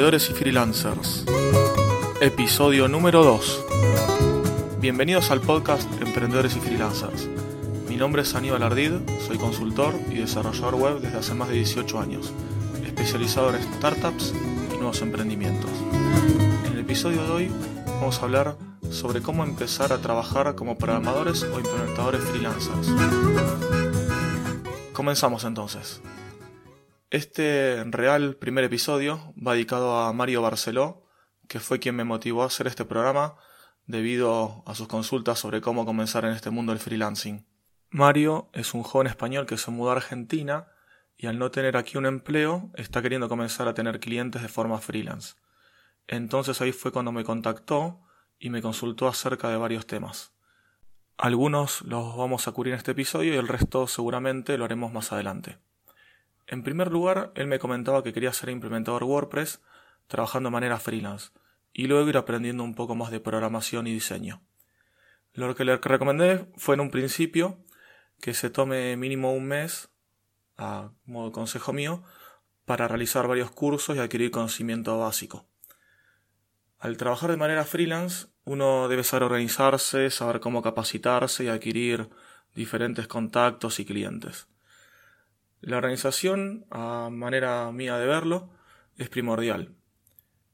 Emprendedores y Freelancers. Episodio número 2. Bienvenidos al podcast Emprendedores y Freelancers. Mi nombre es Aníbal Ardid, soy consultor y desarrollador web desde hace más de 18 años, especializado en startups y nuevos emprendimientos. En el episodio de hoy vamos a hablar sobre cómo empezar a trabajar como programadores o implementadores freelancers. Comenzamos entonces. Este real primer episodio va dedicado a Mario Barceló, que fue quien me motivó a hacer este programa debido a sus consultas sobre cómo comenzar en este mundo del freelancing. Mario es un joven español que se mudó a Argentina y al no tener aquí un empleo está queriendo comenzar a tener clientes de forma freelance. Entonces ahí fue cuando me contactó y me consultó acerca de varios temas. Algunos los vamos a cubrir en este episodio y el resto seguramente lo haremos más adelante. En primer lugar, él me comentaba que quería ser implementador WordPress trabajando de manera freelance y luego ir aprendiendo un poco más de programación y diseño. Lo que le recomendé fue en un principio que se tome mínimo un mes, a modo consejo mío, para realizar varios cursos y adquirir conocimiento básico. Al trabajar de manera freelance, uno debe saber organizarse, saber cómo capacitarse y adquirir diferentes contactos y clientes. La organización, a manera mía de verlo, es primordial.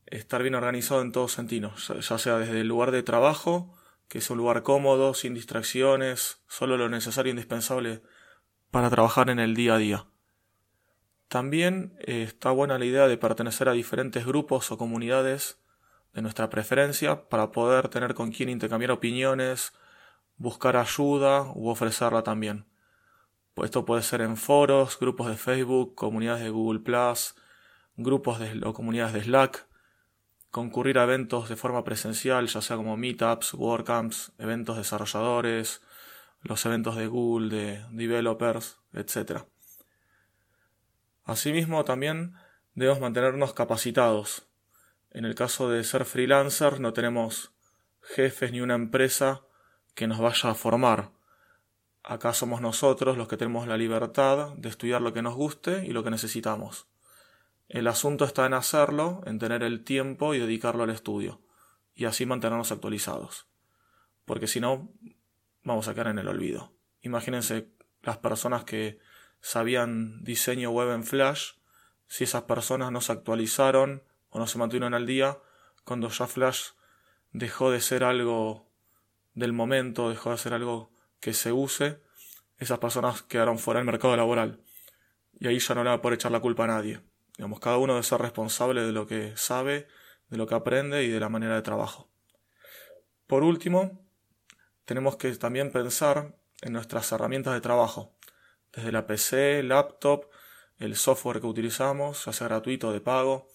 Estar bien organizado en todos sentidos, ya sea desde el lugar de trabajo, que es un lugar cómodo, sin distracciones, solo lo necesario e indispensable para trabajar en el día a día. También eh, está buena la idea de pertenecer a diferentes grupos o comunidades de nuestra preferencia para poder tener con quien intercambiar opiniones, buscar ayuda u ofrecerla también. Esto puede ser en foros, grupos de Facebook, comunidades de Google grupos de, o comunidades de Slack, concurrir a eventos de forma presencial, ya sea como meetups, WordCamps, eventos desarrolladores, los eventos de Google, de developers, etc. Asimismo, también debemos mantenernos capacitados. En el caso de ser freelancer, no tenemos jefes ni una empresa que nos vaya a formar. Acá somos nosotros los que tenemos la libertad de estudiar lo que nos guste y lo que necesitamos. El asunto está en hacerlo, en tener el tiempo y dedicarlo al estudio, y así mantenernos actualizados. Porque si no, vamos a quedar en el olvido. Imagínense las personas que sabían diseño web en Flash, si esas personas no se actualizaron o no se mantuvieron al día, cuando ya Flash dejó de ser algo del momento, dejó de ser algo que se use, esas personas quedaron fuera del mercado laboral. Y ahí ya no le va a poder echar la culpa a nadie. Digamos, cada uno debe ser responsable de lo que sabe, de lo que aprende y de la manera de trabajo. Por último, tenemos que también pensar en nuestras herramientas de trabajo, desde la PC, laptop, el software que utilizamos, ya sea gratuito o de pago,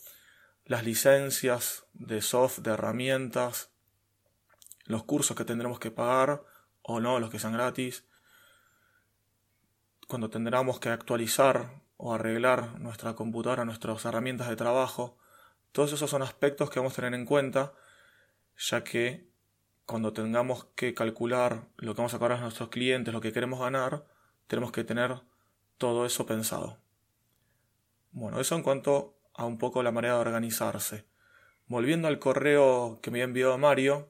las licencias de soft, de herramientas, los cursos que tendremos que pagar, o no, los que sean gratis, cuando tendremos que actualizar o arreglar nuestra computadora, nuestras herramientas de trabajo, todos esos son aspectos que vamos a tener en cuenta, ya que cuando tengamos que calcular lo que vamos a cobrar a nuestros clientes, lo que queremos ganar, tenemos que tener todo eso pensado. Bueno, eso en cuanto a un poco la manera de organizarse. Volviendo al correo que me había enviado Mario,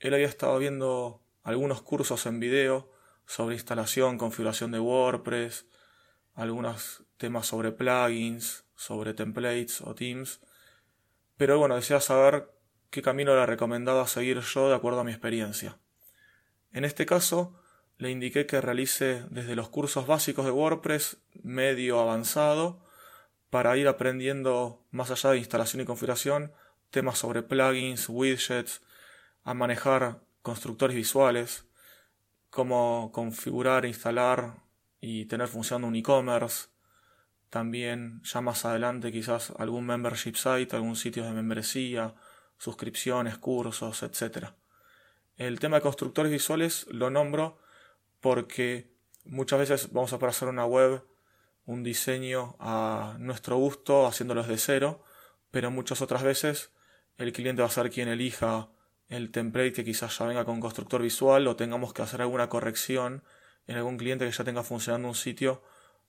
él había estado viendo algunos cursos en video sobre instalación, configuración de WordPress, algunos temas sobre plugins, sobre templates o themes. Pero bueno, desea saber qué camino le recomendaba seguir yo de acuerdo a mi experiencia. En este caso, le indiqué que realice desde los cursos básicos de WordPress medio avanzado para ir aprendiendo más allá de instalación y configuración temas sobre plugins, widgets, a manejar constructores visuales, cómo configurar, instalar y tener funcionando un e-commerce. También ya más adelante quizás algún membership site, algún sitio de membresía, suscripciones, cursos, etc. El tema de constructores visuales lo nombro porque muchas veces vamos a poder hacer una web, un diseño a nuestro gusto, haciéndolos de cero, pero muchas otras veces el cliente va a ser quien elija el template que quizás ya venga con constructor visual o tengamos que hacer alguna corrección en algún cliente que ya tenga funcionando un sitio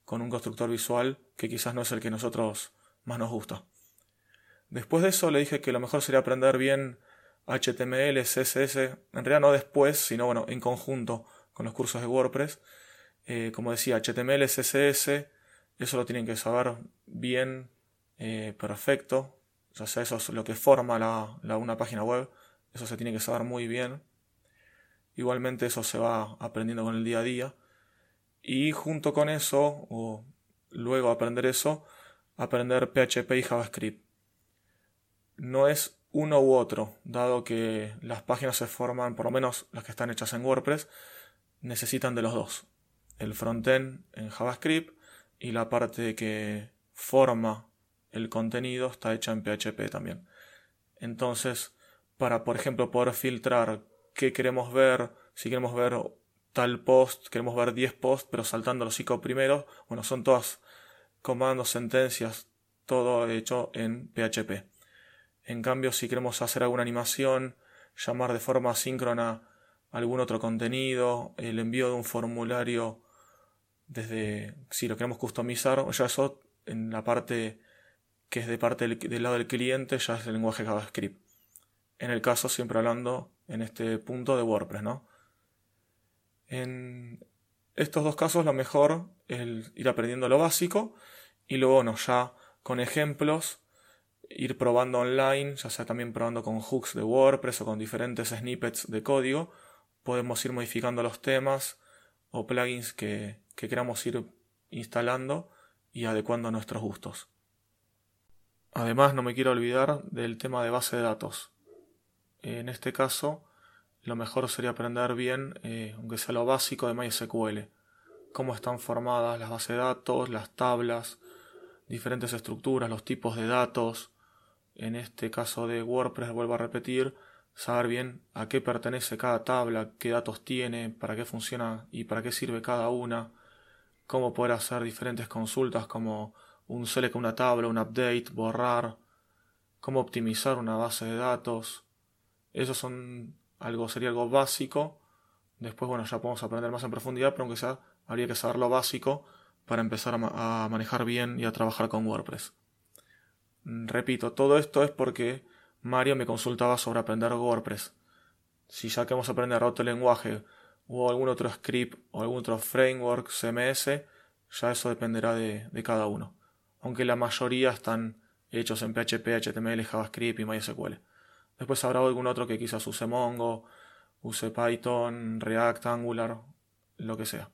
con un constructor visual que quizás no es el que nosotros más nos gusta. Después de eso le dije que lo mejor sería aprender bien HTML, CSS, en realidad no después, sino bueno, en conjunto con los cursos de WordPress. Eh, como decía, HTML, CSS, eso lo tienen que saber bien, eh, perfecto. O sea, eso es lo que forma la, una página web. Eso se tiene que saber muy bien. Igualmente eso se va aprendiendo con el día a día. Y junto con eso, o luego aprender eso, aprender PHP y JavaScript. No es uno u otro, dado que las páginas se forman, por lo menos las que están hechas en WordPress, necesitan de los dos. El frontend en JavaScript y la parte que forma el contenido está hecha en PHP también. Entonces, para por ejemplo poder filtrar qué queremos ver, si queremos ver tal post, queremos ver 10 posts, pero saltando los 5 primeros, bueno, son todas comandos, sentencias, todo hecho en PHP. En cambio, si queremos hacer alguna animación, llamar de forma síncrona algún otro contenido, el envío de un formulario desde si lo queremos customizar, ya eso en la parte que es de parte del, lado del cliente ya es el lenguaje JavaScript. En el caso, siempre hablando en este punto de WordPress, ¿no? En estos dos casos lo mejor es ir aprendiendo lo básico y luego, bueno, ya con ejemplos, ir probando online, ya sea también probando con hooks de WordPress o con diferentes snippets de código, podemos ir modificando los temas o plugins que, que queramos ir instalando y adecuando a nuestros gustos. Además, no me quiero olvidar del tema de base de datos. En este caso, lo mejor sería aprender bien, eh, aunque sea lo básico de MySQL, cómo están formadas las bases de datos, las tablas, diferentes estructuras, los tipos de datos. En este caso de WordPress, vuelvo a repetir, saber bien a qué pertenece cada tabla, qué datos tiene, para qué funciona y para qué sirve cada una cómo poder hacer diferentes consultas como un select una tabla, un update, borrar, cómo optimizar una base de datos. Eso son algo, sería algo básico. Después, bueno, ya podemos aprender más en profundidad, pero aunque sea, habría que saber lo básico para empezar a, a manejar bien y a trabajar con WordPress. Repito, todo esto es porque Mario me consultaba sobre aprender WordPress. Si ya queremos aprender otro lenguaje o algún otro script o algún otro framework CMS, ya eso dependerá de, cada uno. Aunque la mayoría están hechos en PHP, HTML, JavaScript y MySQL. Después habrá algún otro que quizás use Mongo, use Python, React, Angular, lo que sea.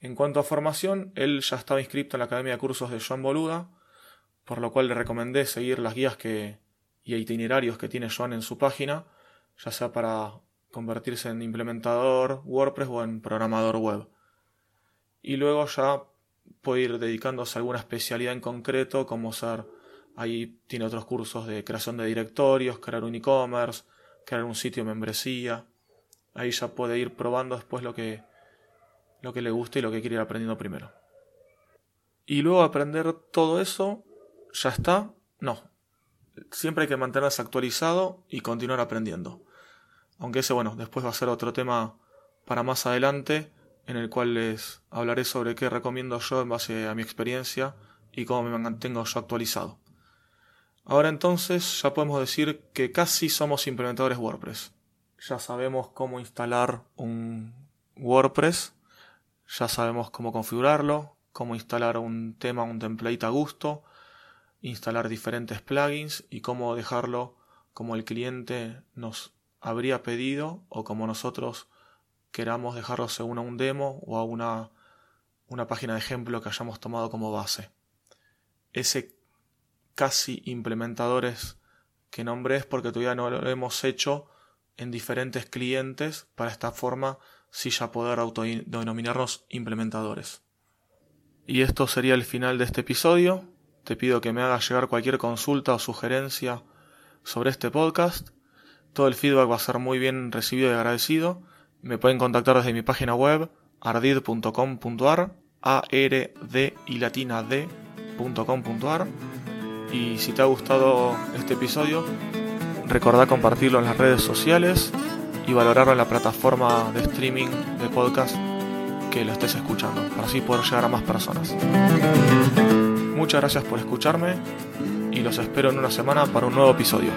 En cuanto a formación, él ya estaba inscrito en la Academia de Cursos de Joan Boluda, por lo cual le recomendé seguir las guías que, y itinerarios que tiene Joan en su página, ya sea para convertirse en implementador WordPress o en programador web. Y luego ya puede ir dedicándose a alguna especialidad en concreto, como ser, ahí tiene otros cursos de creación de directorios, crear un e-commerce, crear un sitio de membresía. Ahí ya puede ir probando después lo que, lo que le gusta y lo que quiere ir aprendiendo primero. Y luego aprender todo eso, ¿ya está? No. Siempre hay que mantenerse actualizado y continuar aprendiendo. Aunque ese, bueno, después va a ser otro tema para más adelante, en el cual les hablaré sobre qué recomiendo yo en base a mi experiencia y cómo me mantengo yo actualizado. Ahora entonces ya podemos decir que casi somos implementadores WordPress. Ya sabemos cómo instalar un WordPress, ya sabemos cómo configurarlo, cómo instalar un tema, un template a gusto, instalar diferentes plugins y cómo dejarlo como el cliente nos habría pedido o como nosotros queramos dejarlo según a un demo o a una, una página de ejemplo que hayamos tomado como base. Ese casi implementadores que nombré es porque todavía no lo hemos hecho en diferentes clientes para esta forma sí ya poder autodenominarnos implementadores. Y esto sería el final de este episodio. Te pido que me hagas llegar cualquier consulta o sugerencia sobre este podcast todo el feedback va a ser muy bien recibido y agradecido. Me pueden contactar desde mi página web ardid.com.ar, a r d y latina d.com.ar. Y si te ha gustado este episodio, recordá compartirlo en las redes sociales y valorarlo en la plataforma de streaming de podcast que lo estés escuchando, para así poder llegar a más personas. Muchas gracias por escucharme y los espero en una semana para un nuevo episodio.